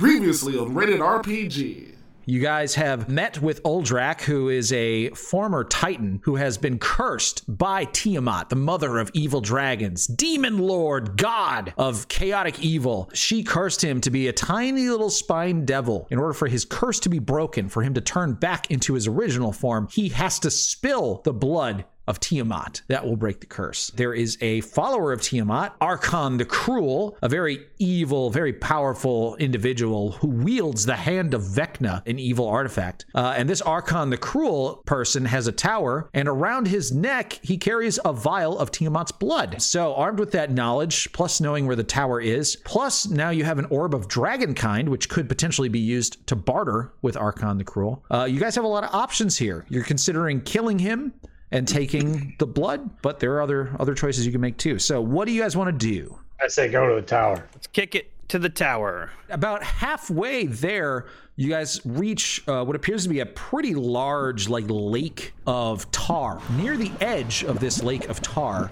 Previously on Rated RPG. You guys have met with Uldrak, who is a former Titan who has been cursed by Tiamat, the mother of evil dragons, demon lord, god of chaotic evil. She cursed him to be a tiny little spine devil. In order for his curse to be broken, for him to turn back into his original form, he has to spill the blood of Tiamat. That will break the curse. There is a follower of Tiamat, Arkhan the Cruel, a very evil, very powerful individual who wields the hand of Vecna, an evil artifact. Uh, and this Arkhan the Cruel person has a tower, and around his neck, he carries a vial of Tiamat's blood. So, armed with that knowledge, plus knowing where the tower is, plus now you have an orb of dragon kind, which could potentially be used to barter with Arkhan the Cruel. Uh, you guys have a lot of options here. You're considering killing him and taking the blood, but there are other other choices you can make too. So, what do you guys want to do? I say go to the tower. Let's kick it to the tower. About halfway there, you guys reach uh, what appears to be a pretty large, like lake of tar. Near the edge of this lake of tar,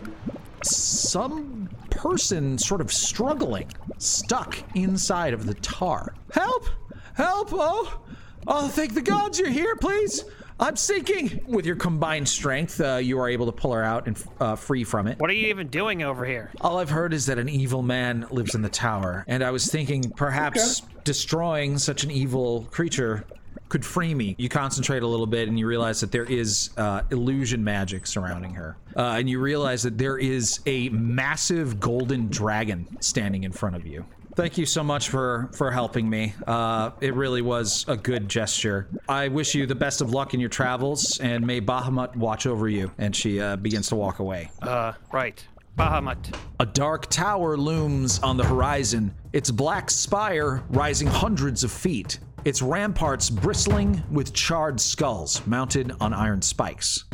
some person sort of struggling, stuck inside of the tar. Help! Help! Oh, oh! Thank the gods you're here, please. I'm sinking. With your combined strength, uh, you are able to pull her out and uh, free from it. What are you even doing over here? All I've heard is that an evil man lives in the tower, and I was thinking perhaps destroying such an evil creature could free me. You concentrate a little bit and you realize that there is uh, illusion magic surrounding her. Uh, and you realize that there is a massive golden dragon standing in front of you. Thank you so much for for helping me. Uh, it really was a good gesture. I wish you the best of luck in your travels, and may Bahamut watch over you. And she uh, begins to walk away. Uh, right. Bahamut. A dark tower looms on the horizon, its black spire rising hundreds of feet, its ramparts bristling with charred skulls mounted on iron spikes.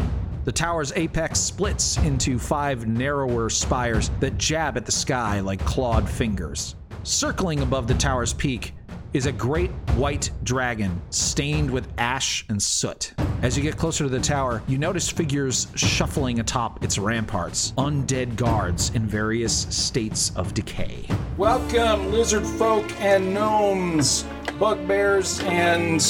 The tower's apex splits into five narrower spires that jab at the sky like clawed fingers. Circling above the tower's peak is a great white dragon stained with ash and soot. As you get closer to the tower, you notice figures shuffling atop its ramparts, undead guards in various states of decay. Welcome, lizard folk and gnomes, bugbears and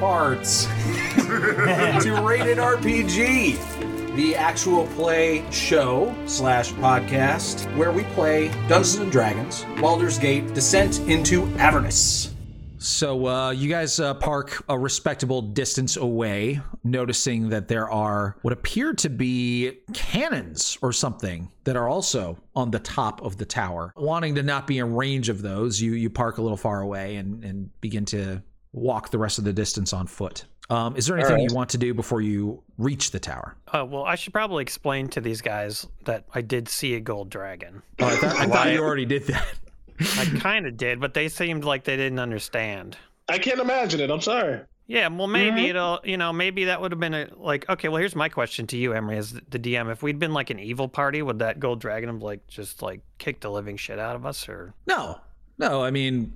bards, to Rated RPG, the actual play show slash podcast where we play Dungeons and Dragons, Baldur's Gate, Descent into Avernus. So uh, you guys uh, park a respectable distance away, noticing that there are what appear to be cannons or something that are also on the top of the tower. Wanting to not be in range of those, you you park a little far away and, and begin to walk the rest of the distance on foot. Um, is there anything right. you want to do before you reach the tower? Uh, well, I should probably explain to these guys that I did see a gold dragon. Oh, I thought, I thought you already did that. I kind of did, but they seemed like they didn't understand. I can't imagine it. I'm sorry. Yeah, well, maybe Mm-hmm. it'll, you know, maybe that would have been a, like, okay, well, here's my question to you, Emery, as the DM. If we'd been like an evil party, would that gold dragon have like just like kicked the living shit out of us, or No, no. I mean,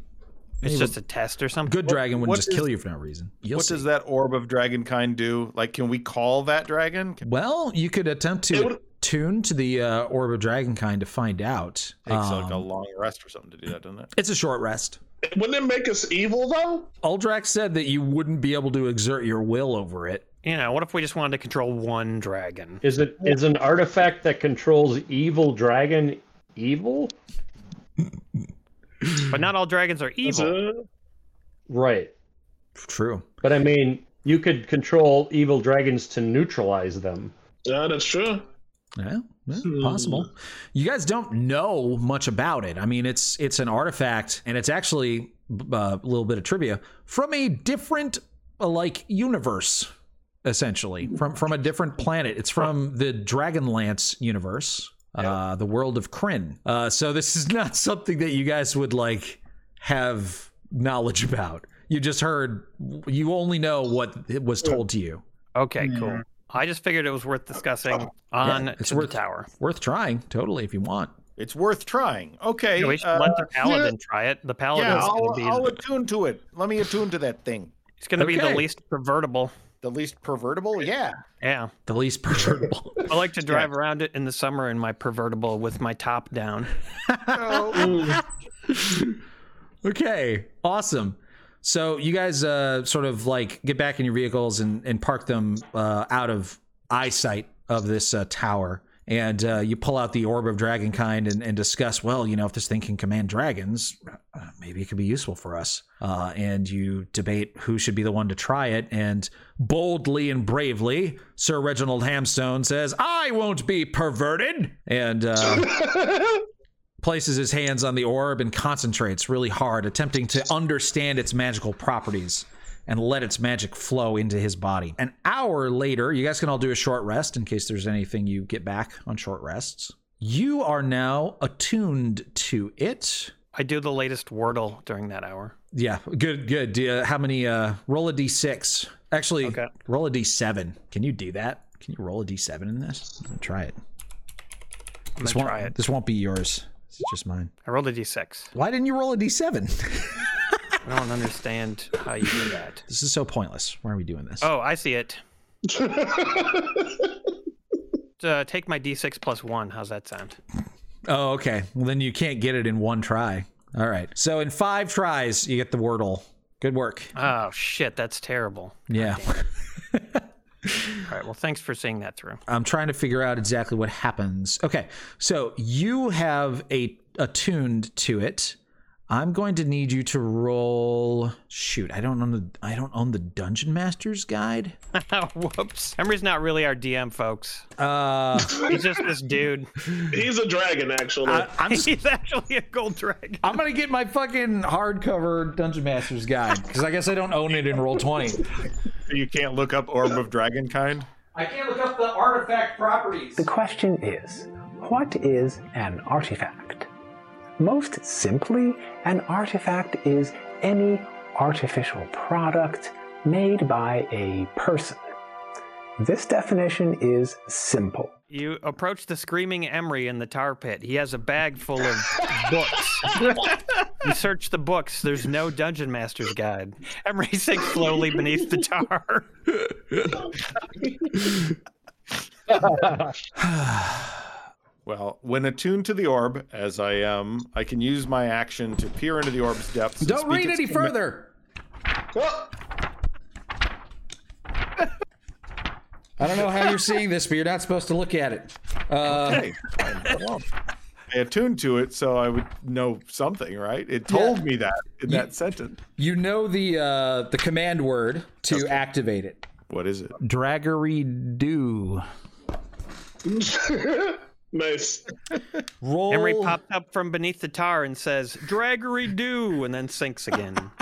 it's just a test or something? good dragon wouldn't what just is- kill you for no reason. You'll what see. does that orb of dragonkind do? Like, can we call that dragon? Can- Well, you could attempt to would- tune to the uh, orb of dragonkind to find out. takes like a Um, long rest or something to do that, doesn't it? it's a short rest. Wouldn't it make us evil though? Uldrak said that you wouldn't be able to exert your will over it. You know, what if we just wanted to control one dragon? Is it is an artifact that controls evil dragon evil? But not all dragons are evil. Right. True. But I mean, you could control evil dragons to neutralize them. Yeah, that's true. Yeah, yeah, Hmm. possible. You guys don't know much about it. I mean, it's it's an artifact, and it's actually uh, a little bit of trivia from a different uh, like universe, essentially from from a different planet. It's from the Dragonlance universe, uh, the world of Krynn. Uh, so this is not something that you guys would like have knowledge about. You just heard. You only know what was told to you. Okay, cool. I just figured it was worth discussing on it's to worth- the tower. Worth trying, totally, if you want. It's worth trying. Okay. Yeah, we should uh, let the paladin try it. The paladin. yeah, I'll, be I'll attune to it. Let me attune to that thing. it's going to be the least pervertible. The least pervertible? Yeah. Yeah. The least perturbable. I like to drive around it in the summer in my pervertible with my top down. Oh, Okay, awesome. So you guys uh, sort of like get back in your vehicles and, and park them uh, out of eyesight of this uh, tower. And uh, you pull out the Orb of Dragonkind and, and discuss, well, you know, if this thing can command dragons, uh, maybe it could be useful for us. Uh, and you debate who should be the one to try it. And boldly and bravely, Sir Reginald Hamstone says, I won't be perverted. And uh, places his hands on the orb and concentrates really hard, attempting to understand its magical properties and let its magic flow into his body. An hour later, you guys can all do a short rest in case there's anything you get back on short rests. You are now attuned to it. I do the latest Wordle during that hour. Yeah, good, good. Do you- how many? Uh, roll a d6. Actually, Okay. roll a d7. Can you do that? Can you roll a d7 in this? Try it. This won't. try it. This won't be yours. It's just mine. I rolled a d6. Why didn't you roll a d7? I don't understand how you do that. This is so pointless. Why are we doing this? Oh, I see it. uh, take my d6 plus one. How's that sound? Oh, okay. Well, then you can't get it in one try. All right. So in five tries, you get the Wordle. Good work. Oh shit, that's terrible. Yeah. All right, well, thanks for seeing that through. I'm trying to figure out exactly what happens. Okay. So you have a attuned to it. I'm going to need you to roll. Shoot, I don't own the I don't own the Dungeon Master's Guide. Whoops. Emery's not really our DM, folks. Uh, He's just this dude. He's a dragon, actually. I, I'm just, He's actually a gold dragon. I'm gonna get my fucking hardcover Dungeon Master's Guide because I guess I don't own it in Roll Twenty. You can't look up Orb of Dragonkind. I can't look up the artifact properties. The question is, what is an artifact? Most simply, an artifact is any artificial product made by a person. This definition is simple. You approach the screaming Emery in the tar pit. He has a bag full of books. you search the books. There's no Dungeon Master's Guide. Emery sinks slowly beneath the tar. Well, when attuned to the orb, as I am, I can use my action to peer into the orb's depths. Don't speak read any comma- further. Oh, I don't know how you're seeing this, but you're not supposed to look at it. Uh, Hey, well, I attuned to it, so I would know something, right? It told me that in that sentence. you know the uh, the command word to activate it. What is it? Draggery do. nice. Roll. Emery pops up from beneath the tar and says, Draggery do, and then sinks again.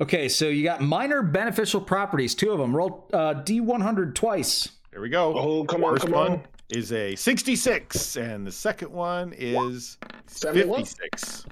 Okay, so you got minor beneficial properties, two of them. Roll uh, D100 twice. There we go. Oh, come on, First come one on. is a 66, and the second one is 71? 56.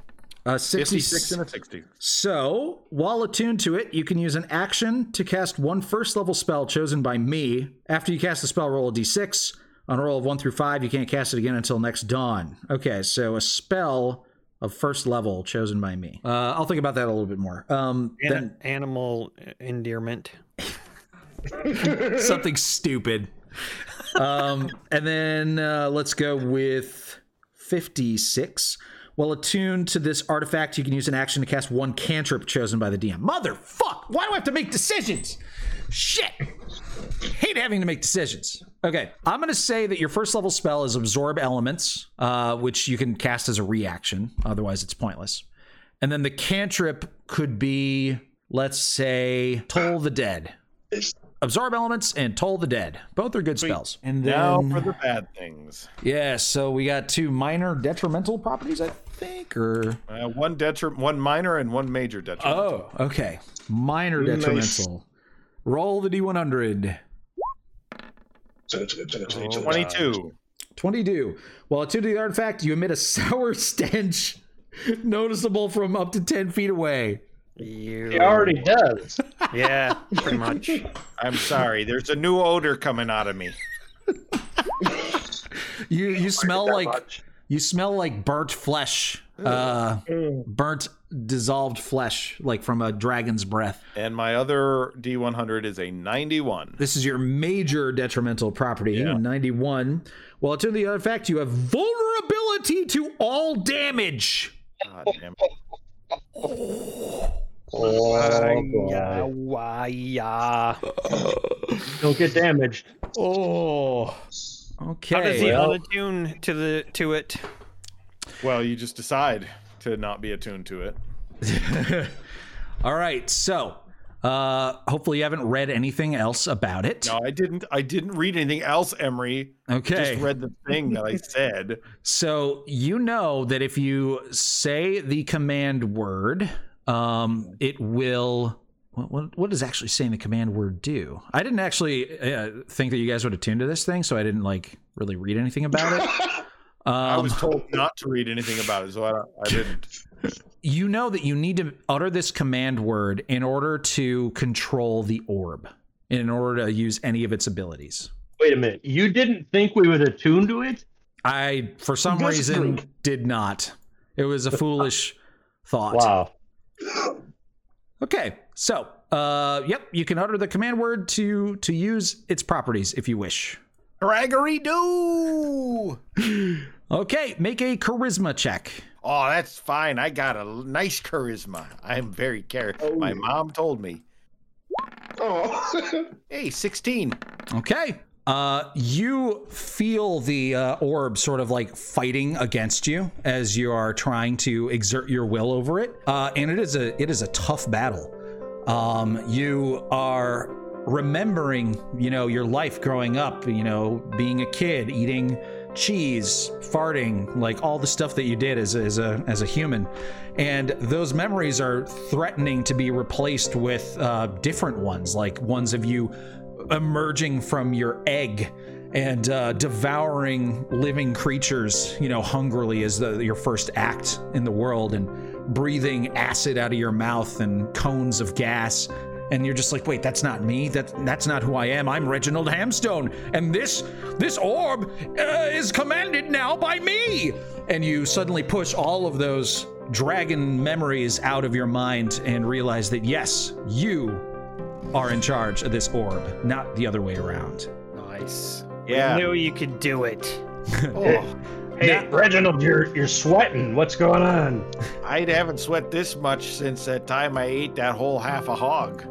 Uh, 56 and a 60. So, while attuned to it, you can use an action to cast one first level spell chosen by me. After you cast the spell, roll a d6. On a roll of 1 through 5, you can't cast it again until next dawn. Okay, so a spell of first level chosen by me. Uh, I'll think about that a little bit more. Um, An- then animal endearment. something stupid. Um, and then uh, let's go with 56. While attuned to this artifact, you can use an action to cast one cantrip chosen by the DM. Motherfuck! Why do I have to make decisions? Shit! Hate having to make decisions. Okay, I'm going to say that your first level spell is Absorb Elements, uh, which you can cast as a reaction. Otherwise, it's pointless. And then the cantrip could be, let's say, Toll the Dead. Absorb Elements and Toll the Dead. Both are good spells. And then, Now for the bad things. yeah, so we got two minor detrimental properties, I think, or Uh, one detri- one minor and one major detrimental. oh, okay, minor detrimental. Roll the d100. 22. 22. While attuned to the artifact, you emit a sour stench noticeable from up to 10 feet away. You... He already does. Yeah, pretty much. I'm sorry. There's a new odor coming out of me. You you smell like much. you smell like burnt flesh. Uh burnt dissolved flesh like from a dragon's breath. And my other D100 is a 91. This is your major detrimental property, Yeah. 91. Well, attuned to the other fact, you have vulnerability to all damage. God damn it. Oh, Yeah, boy. why, yeah. Don't get damaged. Oh. Okay. How does Okay. he Well- attune to the to it? Well, you just decide to not be attuned to it. All right. So, uh, hopefully you haven't read anything else about it. No, I didn't. I didn't read anything else, Emery. Okay. Just read the thing that I said. So you know that if you say the command word, um, it will. What, what, what does actually saying the command word do? I didn't actually uh, think that you guys would attune to this thing, so I didn't like really read anything about it. Um, I was told not to read anything about it, so I, I didn't. you know that you need to utter this command word in order to control the orb, in order to use any of its abilities. Wait a minute. You didn't think we would attune to it? I, for some This reason, group. did not. It was a foolish thought. Wow. Okay, so uh, yep, you can utter the command word to to use its properties if you wish. Gregory do. Okay, make a charisma check. Oh, that's fine. I got a nice charisma. I'm very care. My mom told me. Oh. Hey, 16. Okay. Uh, you feel the uh, orb sort of like fighting against you as you are trying to exert your will over it, uh, and it is a it is a tough battle. Um, you are remembering, you know, your life growing up, you know, being a kid, eating cheese, farting, like all the stuff that you did as as a as a human, and those memories are threatening to be replaced with uh, different ones, like ones of you emerging from your egg and uh, devouring living creatures, you know, hungrily as the, your first act in the world, and breathing acid out of your mouth and cones of gas. And you're just like, wait, that's not me. That that's not who I am. I'm Reginald Hamstone, and this this orb uh, is commanded now by me. And you suddenly push all of those dragon memories out of your mind and realize that yes, you are in charge of this orb, not the other way around. Nice. Yeah. Knew you could do it. Oh, Hey, Reginald, you're you're sweating. What's going on? I haven't sweat this much since that time I ate that whole half a hog.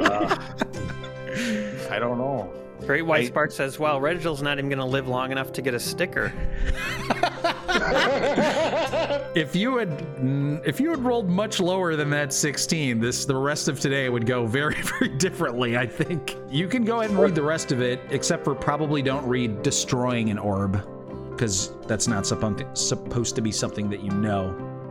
Uh, I don't know. Great White I- Spark says, "Well, Reginald's not even going to live long enough to get a sticker." If you had if you had rolled much lower than that 16, this the rest of today would go very very differently, I think. You can go ahead and read the rest of it except for probably don't read destroying an orb because that's not suppo- supposed to be something that you know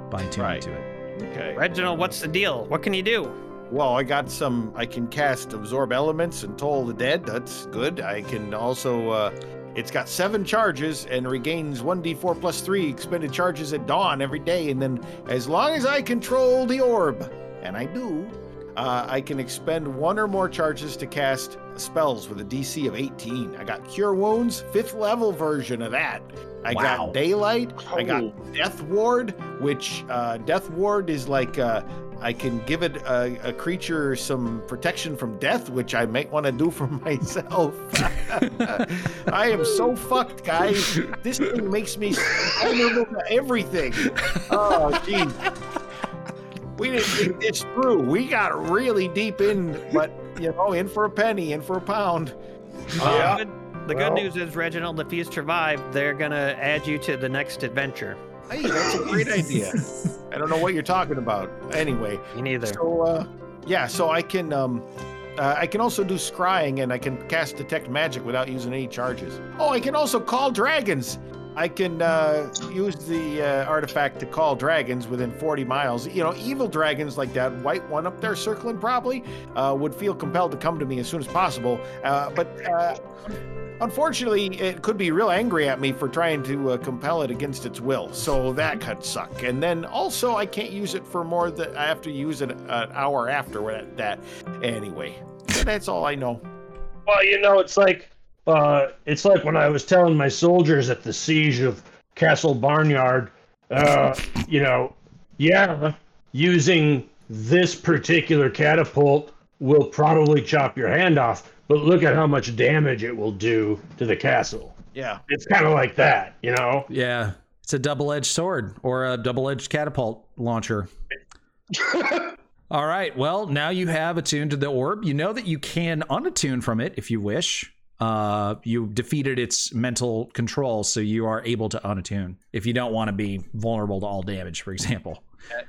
by tuning Right. to it. Okay. Reginald, what's the deal? What can you do? Well, I got some. I can cast absorb elements and toll the dead. That's good. I can also. Uh, it's got seven charges and regains 1d4 plus 3 expended charges at dawn every day. And then, as long as I control the orb, and I do, uh, I can expend one or more charges to cast spells with a DC of 18. I got Cure Wounds, fifth level version of that. I Wow. got Daylight. I Oh. got Death Ward, which uh, Death Ward is like uh, I can give it a, a creature some protection from death, which I might want to do for myself. I am so fucked, guys. This thing makes me vulnerable to everything. Oh, jeez. We didn't think this through. We got really deep in, but you know, in for a penny, in for a pound. Uh, good- the good Well- news is, Reginald, if you survive, they're going to add you to the next adventure. Hey, that's a great idea. I don't know what you're talking about. Anyway, Me neither. So uh, yeah, so I can um, uh, I can also do scrying and I can cast detect magic without using any charges. Oh, I can also call dragons. I can uh, use the uh, artifact to call dragons within 40 miles. You know, evil dragons like that white one up there circling probably uh, would feel compelled to come to me as soon as possible. Uh, but uh, unfortunately, it could be real angry at me for trying to uh, compel it against its will. So that could suck. And then also, I can't use it for more than I have to use it an hour after that. Anyway, that's all I know. Well, you know, it's like uh, it's like when I was telling my soldiers at the siege of Castle Barnyard, uh, you know, yeah, using this particular catapult will probably chop your hand off, but look at how much damage it will do to the castle. Yeah. It's kind of like that, you know. Yeah. It's a double-edged sword or a double-edged catapult launcher. All right. Well, now you have attuned to the orb. You know that you can unattune from it if you wish. Uh, you defeated its mental control, so you are able to unattune if you don't want to be vulnerable to all damage, for example.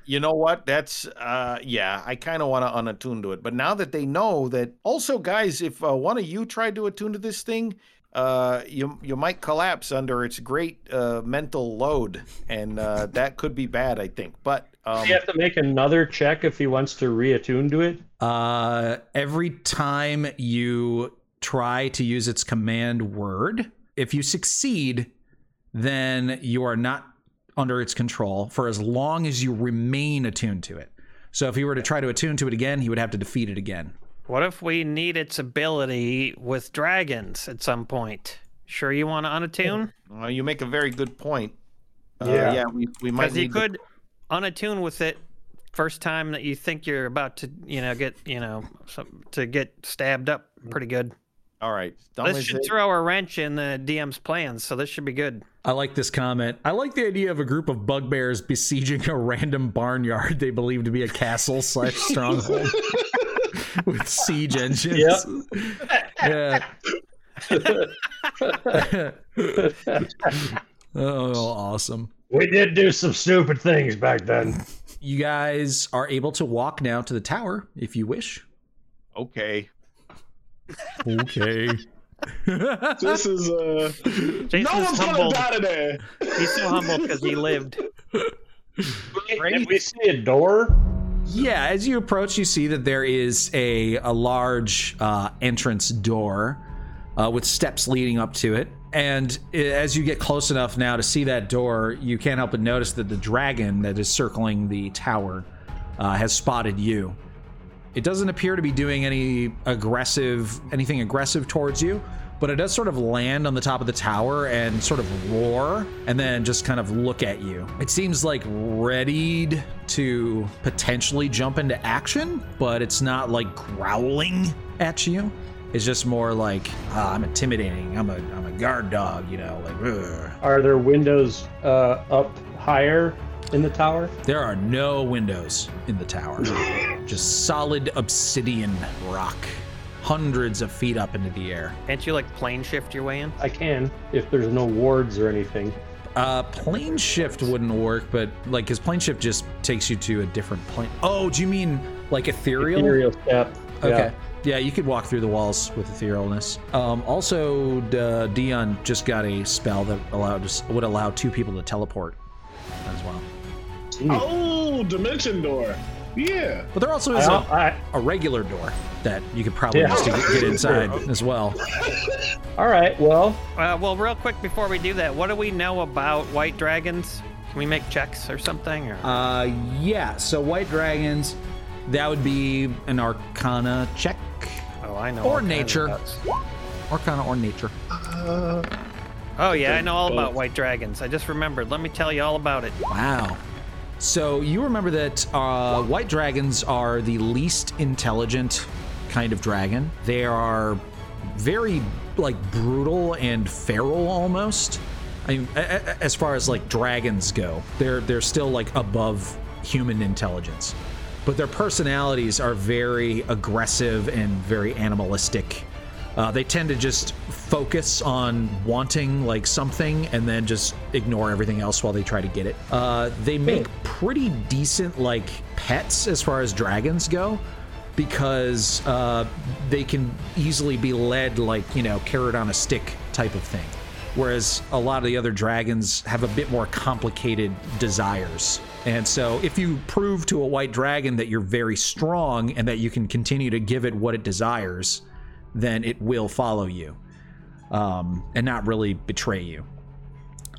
You know what? That's uh yeah, I kind of want to unattune to it. But now that they know that also guys, if uh, one of you tried to attune to this thing, uh you you might collapse under its great uh mental load and uh that could be bad, I think. But um you have to make another check if he wants to reattune to it. Uh, every time you try to use its command word, if you succeed, then you are not under its control for as long as you remain attuned to it. So if he were to try to attune to it again, he would have to defeat it again. What if we need its ability with dragons at some point? Sure, you want to unattune? well, you make a very good point. Uh, Yeah. yeah, we, we might Because you need to- could unattune with it first time that you think you're about to, you know, get, you know, some, to get stabbed up pretty good. All right. Dumb This should it- throw a wrench in the DM's plans, so this should be good. I like this comment. I like the idea of a group of bugbears besieging a random barnyard they believe to be a castle slash stronghold with siege engines. Yeah. oh, awesome. We did do some stupid things back then. You guys are able to walk now to the tower if you wish. okay. Okay. This is uh. Jason's no one's gonna humbled. die today. He's so humble because he lived. Did we see a door? Yeah, as you approach, you see that there is a, a large uh, entrance door uh, with steps leading up to it. And as you get close enough now to see that door, you can't help but notice that the dragon that is circling the tower uh, has spotted you. It doesn't appear to be doing any aggressive, anything aggressive towards you, but it does sort of land on the top of the tower and sort of roar and then just kind of look at you. It seems like readied to potentially jump into action, but it's not like growling at you. It's just more like ah, I'm intimidating. I'm a I'm a guard dog, you know, like. "Ugh." Are there windows uh, up higher in the tower? There are no windows in the tower. Just solid obsidian rock, hundreds of feet up into the air. Can't you like plane shift your way in? I can if there's no wards or anything. Uh, plane shift wouldn't work, but like, cause plane shift just takes you to a different plane. Oh, do you mean like ethereal? Ethereal step. Okay. Yeah. you could walk through the walls with etherealness. Um, also, uh, Dion just got a spell that allowed would allow two people to teleport as well. Oh, dimension door. Yeah. But there also is a, I, a regular door that you could probably Yeah. use to get, get inside as well. all right. Well, Uh, well, real quick before we do that, what do we know about white dragons? Can we make checks or something? Or Uh, yeah. So white dragons, that would be an Arcana check, oh, I know. or all of nature. nuts. Arcana or nature. Oh yeah, I know all about white dragons. I just remembered. Let me tell you all about it. Wow. So you remember that uh, white dragons are the least intelligent kind of dragon. They are very like brutal and feral almost. I mean, a- a- as far as like dragons go, they're they're still like above human intelligence, but their personalities are very aggressive and very animalistic. Uh, they tend to just focus on wanting like something and then just ignore everything else while they try to get it. Uh, they make pretty decent like pets as far as dragons go because uh, they can easily be led like you know carrot on a stick type of thing. Whereas a lot of the other dragons have a bit more complicated desires. And so if you prove to a white dragon that you're very strong and that you can continue to give it what it desires then it will follow you um, and not really betray you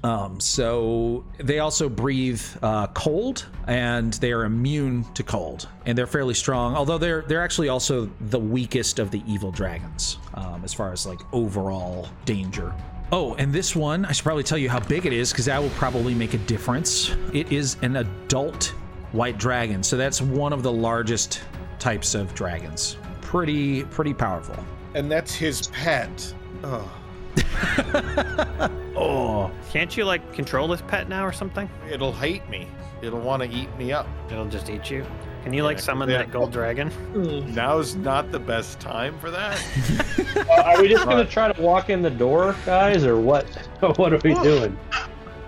um, so they also breathe uh, cold, and they are immune to cold, and they're fairly strong. Although they're they're actually also the weakest of the evil dragons um, as far as like overall danger. Oh, and this one I should probably tell you how big it is because that will probably make a difference. It is an adult white dragon, so that's one of the largest types of dragons. Pretty pretty powerful. And that's his pet. Oh. Oh. Can't you like control this pet now or something? It'll hate me. It'll want to eat me up. It'll just eat you. Can you like summon yeah. that gold dragon? Now's not the best time for that. Uh, are we just gonna try to walk in the door, guys, or what? What are we doing?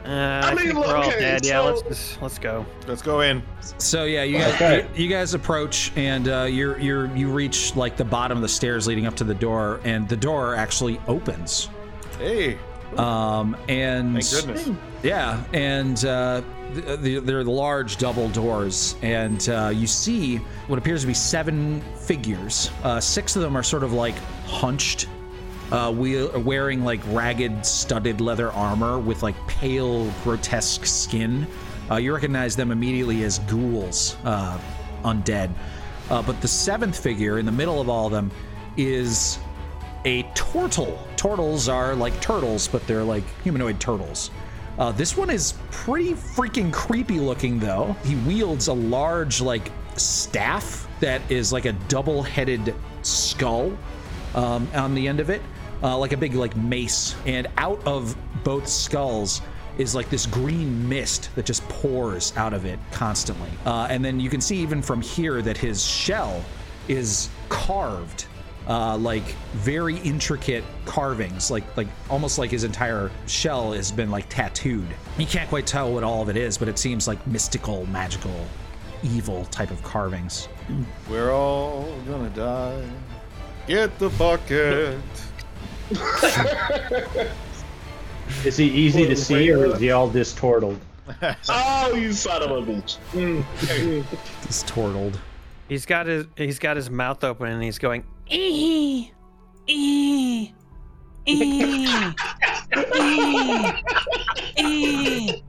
Uh, I, mean, think we're all okay, dead. Yeah, let's just let's go. Let's go in. So yeah, you guys Okay. you, you guys approach and uh, you're you're you reach like the bottom of the stairs leading up to the door, and the door actually opens. Hey, Um, and thank goodness. Yeah, and uh, th- th- they're large double doors, and uh, you see what appears to be seven figures. Uh, six of them are sort of like hunched, uh, we- wearing like ragged, studded leather armor with like pale, grotesque skin. Uh, you recognize them immediately as ghouls, uh, undead. Uh, but the seventh figure in the middle of all of them is a tortle. Tortles are like turtles, but they're like humanoid turtles. Uh, this one is pretty freaking creepy looking, though. He wields a large, like, staff that is like a double headed skull um, on the end of it, uh, like a big, like, mace. And out of both skulls is like this green mist that just pours out of it constantly. Uh, and then you can see even from here that his shell is carved uh, like very intricate carvings, like like almost like his entire shell has been like tattooed. You can't quite tell what all of it is, but it seems like mystical, magical, evil type of carvings. We're all gonna die. Get the bucket. Is he easy to see, or is he all distorted? Oh, you son of a bitch. Mm. It's. He's got his he's got his mouth open and he's going ee ee ee ee ee.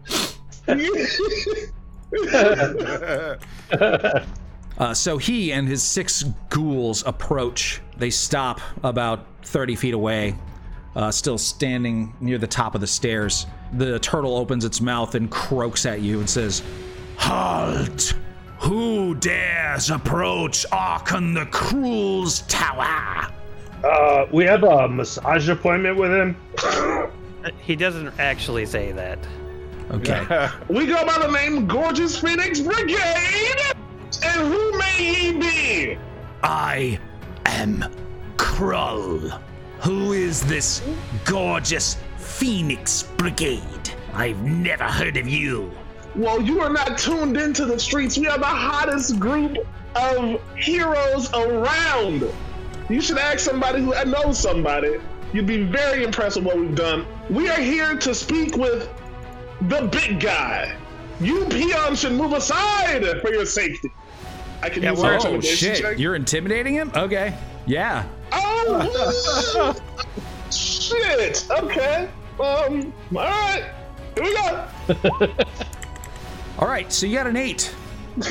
Uh, so he and his six ghouls approach. They stop about 30 feet away, uh, still standing near the top of the stairs. The turtle opens its mouth and croaks at you and says, Halt! Who dares approach Arkhan the Cruel's tower? Uh, we have a massage appointment with him. He doesn't actually say that. Okay. We go by the name Gorgeous Phoenix Brigade. And who may ye be? I am Krull. Who is this gorgeous Phoenix Brigade? I've never heard of you. Well, you are not tuned into the streets. We are the hottest group of heroes around. You should ask somebody who knows somebody. You'd be very impressed with what we've done. We are here to speak with the big guy. You peons should move aside for your safety. I can Yeah, use we're- Oh shit! check. You're intimidating him? Okay. Yeah. Oh shit! Okay. Um. All right. Here we go. All right. So you got an eight.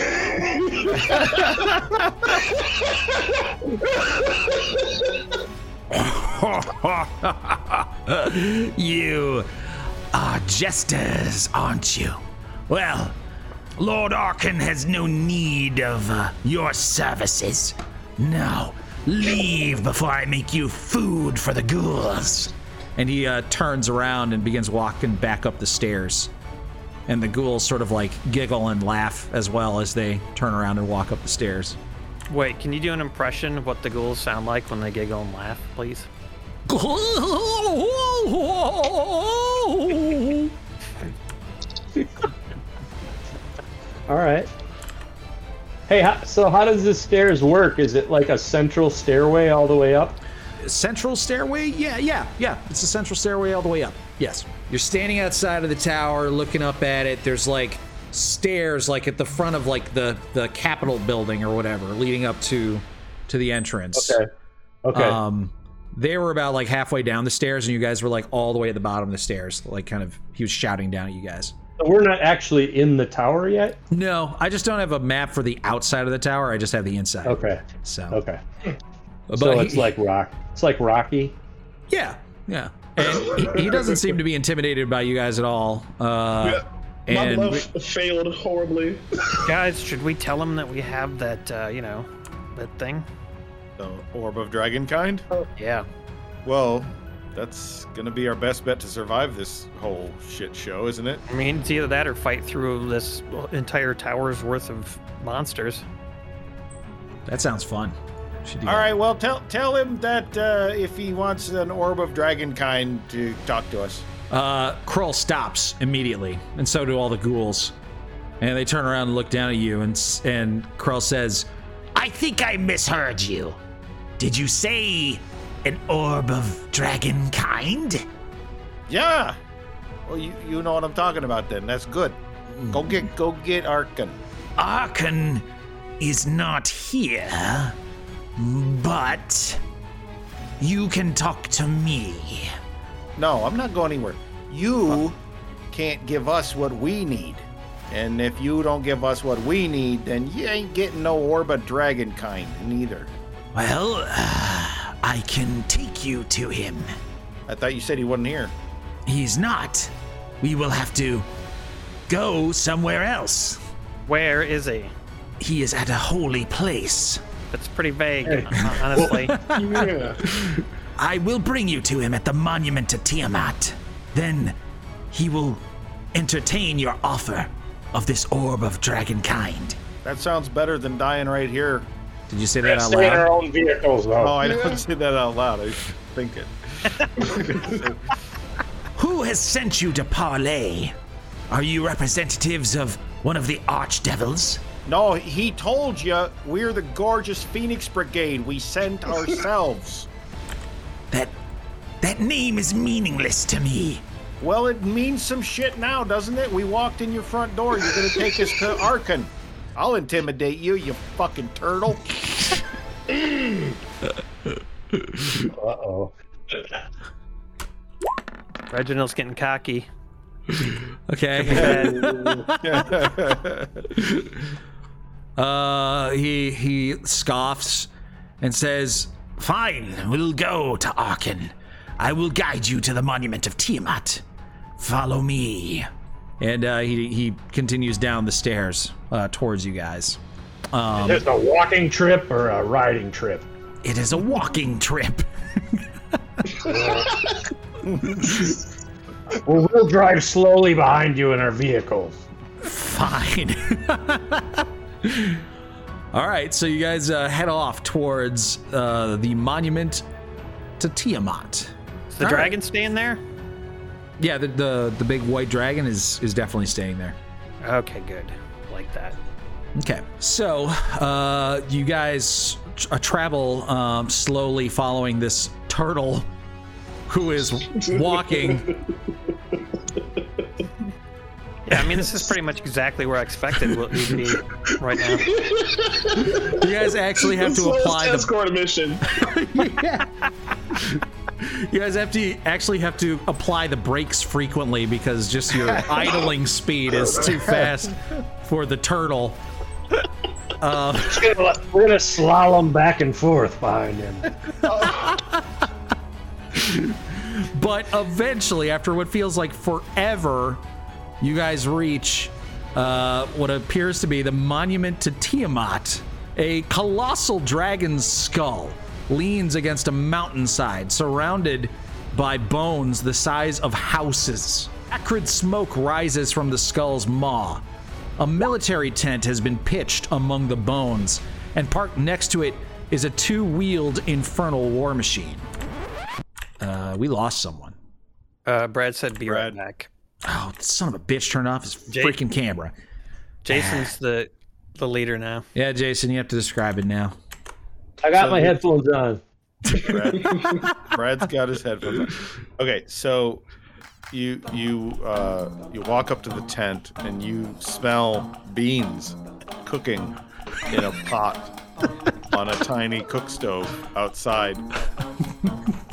you are jesters, aren't you? Well, Lord Arkhan has no need of uh, your services. Now, leave before I make you food for the ghouls. And he uh, turns around and begins walking back up the stairs. And the ghouls sort of like giggle and laugh as well as they turn around and walk up the stairs. Wait, can you do an impression of what the ghouls sound like when they giggle and laugh, please? All right. Hey, how, so how does the stairs work? Is it like a central stairway all the way up? Central stairway? Yeah, yeah, yeah. It's a central stairway all the way up. Yes. You're standing outside of the tower looking up at it. There's like stairs like at the front of like the the Capitol building or whatever leading up to to the entrance. Okay. Okay. Um they were about like halfway down the stairs and you guys were like all the way at the bottom of the stairs. Like kind of he was shouting down at you guys. So we're not actually in the tower yet. No, I just don't have a map for the outside of the tower. I just have the inside. Okay. So, Okay. but so he- it's like rock. It's like Rocky. Yeah, yeah. And he, he doesn't seem to be intimidated by you guys at all. Uh, My and bluff failed horribly. Guys, should we tell him that we have that, uh, you know, that thing? The orb of dragon kind. Oh. Yeah. Well, that's gonna be our best bet to survive this whole shit show, isn't it? I mean, it's either that or fight through this entire tower's worth of monsters. That sounds fun. Should All that. right. Well, tell tell him that uh, if he wants an orb of dragon kind to talk to us. Uh, Krull stops immediately, and so do all the ghouls. And they turn around and look down at you, and s- and Krull says, I think I misheard you. Did you say an orb of dragon kind? Yeah. Well, you you know what I'm talking about then. That's good. Go mm-hmm. get go get Arkhan. Arkhan is not here, but you can talk to me. No, I'm not going anywhere. You can't give us what we need. And if you don't give us what we need, then you ain't getting no orb of dragon kind neither. Well, I can take you to him. I thought you said he wasn't here. He's not. We will have to go somewhere else. Where is he? He is at a holy place. That's pretty vague, honestly. Yeah. I will bring you to him at the monument to Tiamat. Then he will entertain your offer of this orb of dragon kind. That sounds better than dying right here. "Did you say that out Stay in our loud?" own vehicles, though. Oh, I don't say that out loud. I think it. Who has sent you to Parley? Are you representatives of one of the archdevils? No, he told you we're the gorgeous Phoenix Brigade. We sent ourselves. That that name is meaningless to me. Well, it means some shit now, doesn't it? We walked in your front door. You're gonna take us to Arkhan. I'll intimidate you, you fucking turtle. Uh-oh. Reginald's getting cocky. Okay. uh, he he scoffs and says, Fine, we'll go to Arkhan. I will guide you to the monument of Tiamat. Follow me. And uh, he he continues down the stairs uh, towards you guys. Um, Is this a walking trip or a riding trip? It is a walking trip. Well, we'll drive slowly behind you in our vehicles. Fine. All right, so you guys uh, head off towards uh, the monument to Tiamat. Is the All right. dragon staying there? Yeah, the, the the big white dragon is is definitely staying there. Okay, good. Like that. Okay, so uh, you guys tr- uh, travel um, slowly, following this turtle who is walking. Yeah, I mean, this is pretty much exactly where I expected what we'd be right now. You guys actually have to Slowest apply the escort mission. You guys have to actually have to apply the brakes frequently because just your idling speed is too fast for the turtle. Uh, We're gonna, we're gonna slalom back and forth behind him. but eventually, after what feels like forever, you guys reach uh, what appears to be the monument to Tiamat. A colossal dragon's skull leans against a mountainside surrounded by bones the size of houses. Acrid smoke rises from the skull's maw. A military tent has been pitched among the bones, and parked next to it is a two wheeled infernal war machine. Uh, we lost someone. Uh, Brad said, "Be Brad. right back." Oh, son of a bitch turned off his Jake? freaking camera. Jason's the the leader now. Yeah, Jason, you have to describe it now. I got So my the- headphones on. Brad, Brad's got his headphones on. Okay, so you you uh, you walk up to the tent and you smell beans cooking in a pot on a tiny cook stove outside.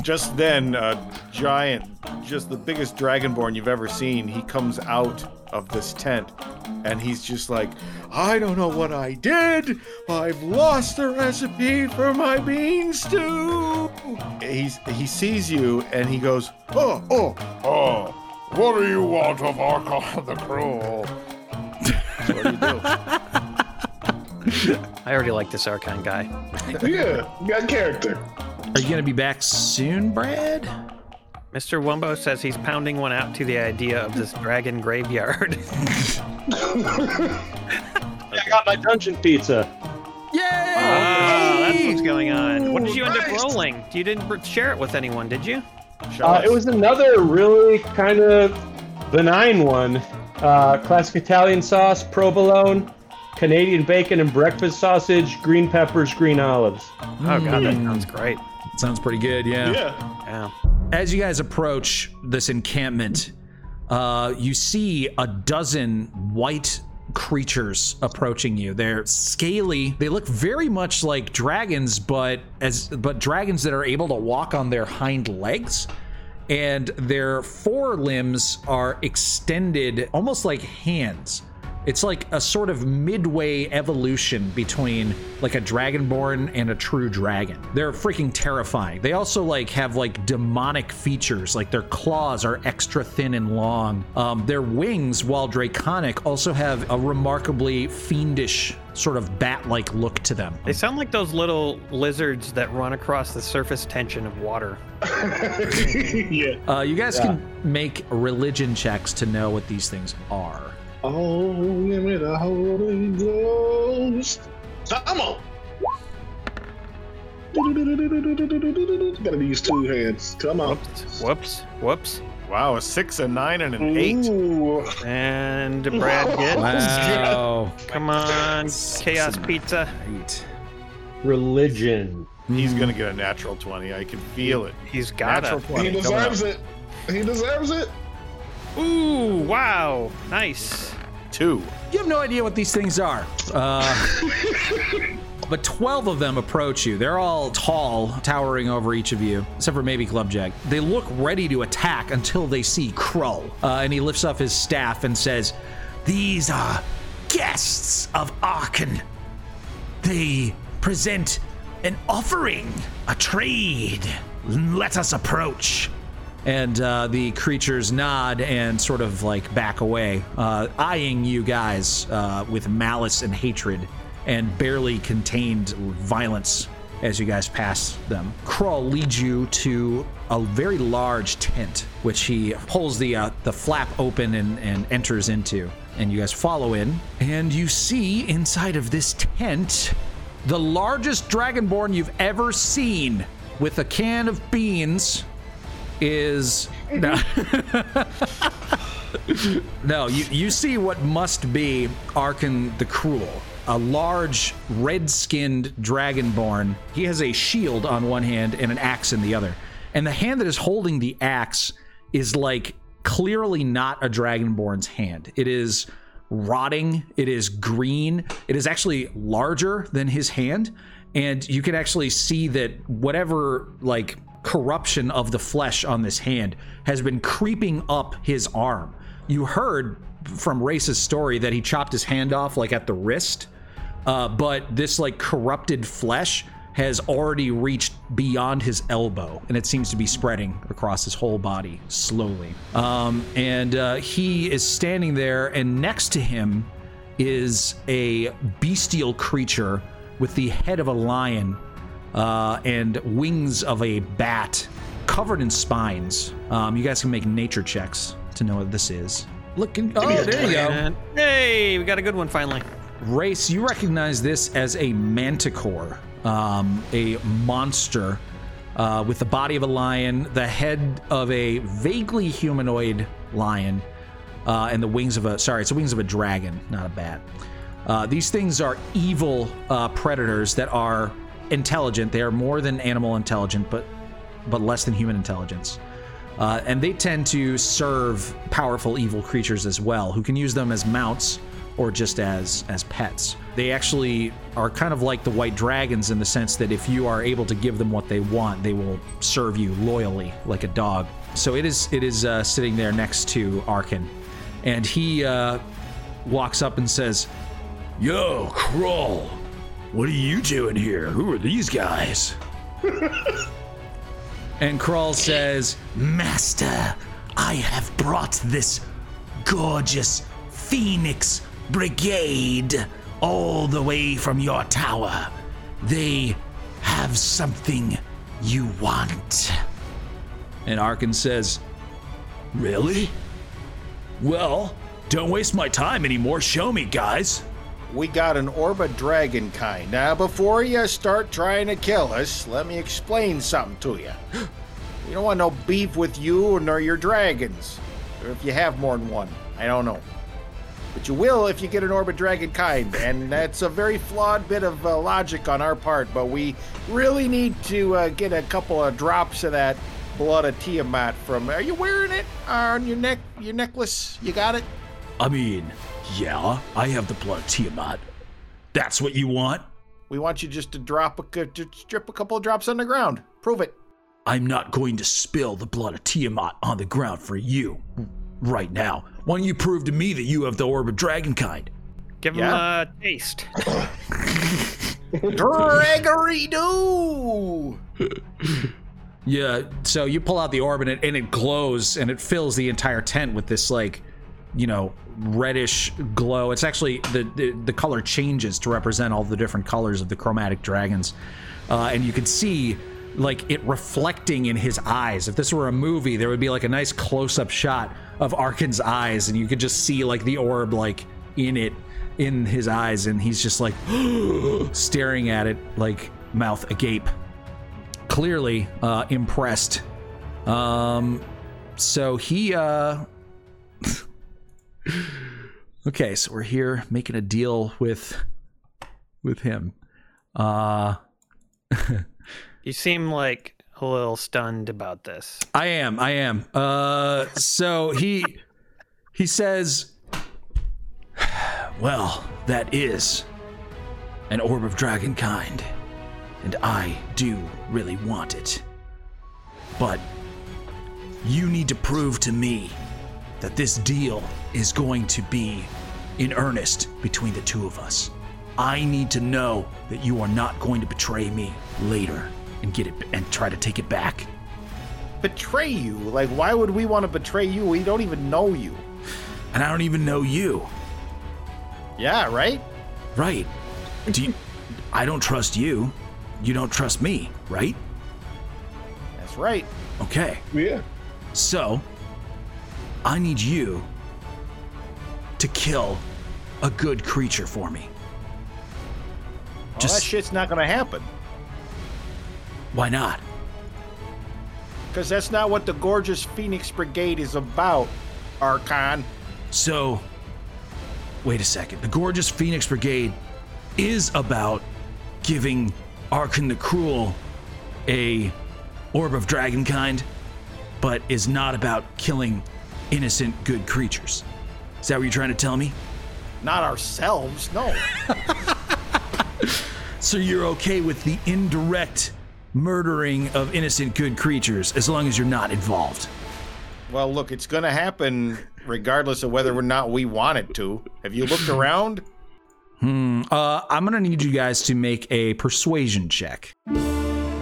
Just then, a giant, just the biggest dragonborn you've ever seen, he comes out of this tent and he's just like, I don't know what I did. I've lost the recipe for my bean stew. He's, he sees you and he goes, Oh, oh, oh, what do you want of Arkhan the Cruel? So what do you do? I already like this Arkhan guy. Yeah, you got character. Are you going to be back soon, Brad? Mr. Wumbo says he's pounding one out to the idea of this dragon graveyard. I got my dungeon pizza. Yay! Ah, that's what's going on. What did you end up Nice. rolling? You didn't share it with anyone, did you? Show Uh, us. it was another really kind of benign one. Uh, classic Italian sauce, provolone, Canadian bacon and breakfast sausage, green peppers, green olives. Oh god, that sounds great. Sounds pretty good, yeah. Yeah. Yeah. As you guys approach this encampment, uh, you see a dozen white creatures approaching you. They're scaly. They look very much like dragons, but as but dragons that are able to walk on their hind legs. And their forelimbs are extended almost like hands. It's like a sort of midway evolution between like a dragonborn and a true dragon. They're freaking terrifying. They also like have like demonic features, like their claws are extra thin and long. Um, their wings, while draconic, also have a remarkably fiendish sort of bat-like look to them. They sound like those little lizards that run across the surface tension of water. yeah. Uh, you guys can make religion checks to know what these things are. Oh, give me the Holy Ghost. Come on. Gotta be use two hands. Come on. Whoops. Whoops. wow, a six, a nine, and an eight. Ooh. And Brad get. Wow. Come on, Chaos Pizza. Right. Religion. He's gonna get a natural twenty. I can feel it. He's got Natural it. twenty. He deserves it. He deserves it. Ooh, wow. Nice. Two. You have no idea what these things are. Uh, but 12 of them approach you. They're all tall, towering over each of you, except for maybe Clubjack. They look ready to attack until they see Krull. Uh, and he lifts up his staff and says, These are guests of Arkhan. They present an offering, a trade. Let us approach. And uh, the creatures nod and sort of like back away, uh, eyeing you guys uh, with malice and hatred and barely contained violence as you guys pass them. Krull leads you to a very large tent, which he pulls the uh, the flap open and, and enters into. And you guys follow in, and you see inside of this tent the largest dragonborn you've ever seen, with a can of beans is no. no, you, you see what must be Arkhan the Cruel, a large red skinned dragonborn. He has a shield on one hand and an axe in the other. And the hand that is holding the axe is like clearly not a dragonborn's hand. It is rotting, it is green, it is actually larger than his hand. And you can actually see that whatever like corruption of the flesh on this hand has been creeping up his arm. You heard from Race's story that he chopped his hand off like at the wrist, uh, but this like corrupted flesh has already reached beyond his elbow and it seems to be spreading across his whole body slowly. Um, and uh, he is standing there, and next to him is a bestial creature with the head of a lion uh, and wings of a bat covered in spines. Um, you guys can make nature checks to know what this is. Looking, oh, there you go. And hey, we got a good one finally. Race, you recognize this as a manticore, um, a monster uh, with the body of a lion, the head of a vaguely humanoid lion, uh, and the wings of a sorry, it's the wings of a dragon, not a bat. Uh, these things are evil uh, predators that are intelligent. They are more than animal intelligent, but but less than human intelligence. Uh, and they tend to serve powerful evil creatures as well, who can use them as mounts or just as as pets. They actually are kind of like the white dragons in the sense that if you are able to give them what they want, they will serve you loyally like a dog. So it is it is uh, sitting there next to Arkhan, and he uh, walks up and says, Yo, Krull. What are you doing here? Who are these guys? and Krull says, Master, I have brought this gorgeous Phoenix Brigade all the way from your tower. They have something you want. And Arkhan says, Really? Well, don't waste my time anymore. Show me, guys. We got an Orb of dragon kind. Now, before you start trying to kill us, let me explain something to you. We don't want no beef with you nor your dragons. Or if you have more than one, I don't know. But you will if you get an Orb of Dragon kind, and that's a very flawed bit of uh, logic on our part, but we really need to uh, get a couple of drops of that blood of Tiamat from. Are you wearing it on your neck, your necklace? You got it? I mean, yeah, I have the blood of Tiamat. That's what you want? We want you just to drop a, cou- just drip a couple of drops on the ground. Prove it. I'm not going to spill the blood of Tiamat on the ground for you right now. Why don't you prove to me that you have the orb of dragon kind? Give him Yeah. a taste. Gregory do. Yeah, so you pull out the orb and it, and it glows and it fills the entire tent with this like, you know, reddish glow. It's actually the the, the color changes to represent all the different colors of the chromatic dragons, uh, and you can see like it reflecting in his eyes. If this were a movie, there would be like a nice close up shot of Arkhan's eyes, and you could just see like the orb like in it in his eyes, and he's just like staring at it like mouth agape clearly uh, impressed. Um, so he. Uh... okay, so we're here making a deal with with him. Uh, You seem like a little stunned about this. I am. I am. Uh, so he he says, Well, that is an orb of dragon kind, and I do really want it. But you need to prove to me that this deal is going to be in earnest between the two of us. I need to know that you are not going to betray me later and get it and try to take it back. Betray you? Like, why would we want to betray you? We don't even know you. And I don't even know you. Yeah, right? Right. Do you, I don't trust you. You don't trust me, right? That's right. Okay. Yeah. So, I need you to kill a good creature for me. Well, Just- that shit's not gonna happen. Why not? Because that's not what the gorgeous Phoenix Brigade is about, Arkhan. So, wait a second. The gorgeous Phoenix Brigade is about giving Arkhan the Cruel a orb of dragon kind, but is not about killing innocent good creatures. Is that what you're trying to tell me? Not ourselves, no. So you're okay with the indirect murdering of innocent good creatures as long as you're not involved? well, look, it's gonna happen regardless of whether or not we want it to. Have you looked around? uh, I'm gonna need you guys to make a persuasion check.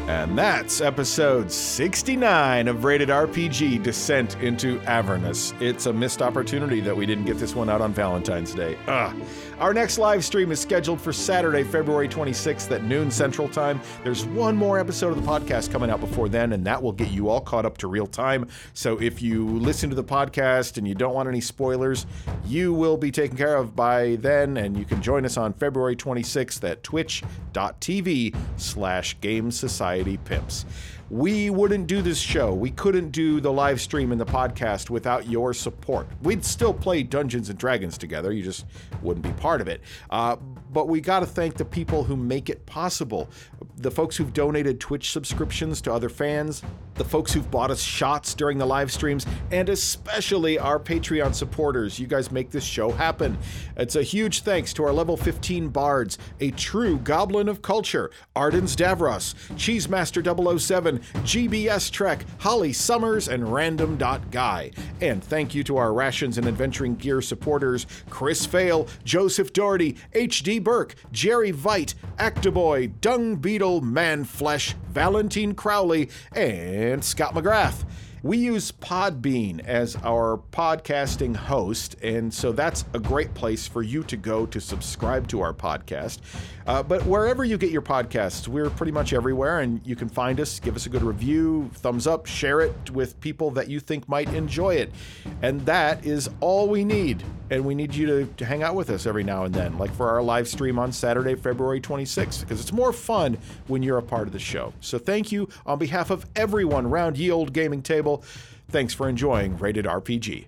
And that's episode 69 of Rated RPG Descent into Avernus. It's a missed opportunity that we didn't get this one out on Valentine's Day. Ugh. Our next live stream is scheduled for Saturday, February 26th at noon Central Time. There's one more episode of the podcast coming out before then, and that will get you all caught up to real time. So if you listen to the podcast and you don't want any spoilers, you will be taken care of by then, and you can join us on February 26th at twitch.tv slash Game Society Pimps. We wouldn't do this show. We couldn't do the live stream and the podcast without your support. We'd still play Dungeons and Dragons together. You just wouldn't be part of it. Uh, but we got to thank the people who make it possible. The folks who've donated Twitch subscriptions to other fans, the folks who've bought us shots during the live streams, and especially our Patreon supporters. You guys make this show happen. It's a huge thanks to our level 15 bards, a true goblin of culture, Ardens Davros, Cheesemaster 007, GBS Trek, Holly Summers, and Random Dot Guy. And thank you to our Rations and Adventuring Gear supporters, Chris Fail, Joseph Doherty, H.D. Burke, Jerry Veit, Actaboy, Dung Beetle, Man Flesh, Valentine Crowley, and Scott McGrath. We use Podbean as our podcasting host, and so that's a great place for you to go to subscribe to our podcast. Uh, but wherever you get your podcasts, we're pretty much everywhere, and you can find us, give us a good review, thumbs up, share it with people that you think might enjoy it. And that is all we need. And we need you to, to hang out with us every now and then, like for our live stream on Saturday, February 26th, because it's more fun when you're a part of the show. So thank you on behalf of everyone around Ye Old Gaming Table. Thanks for enjoying Rated RPG.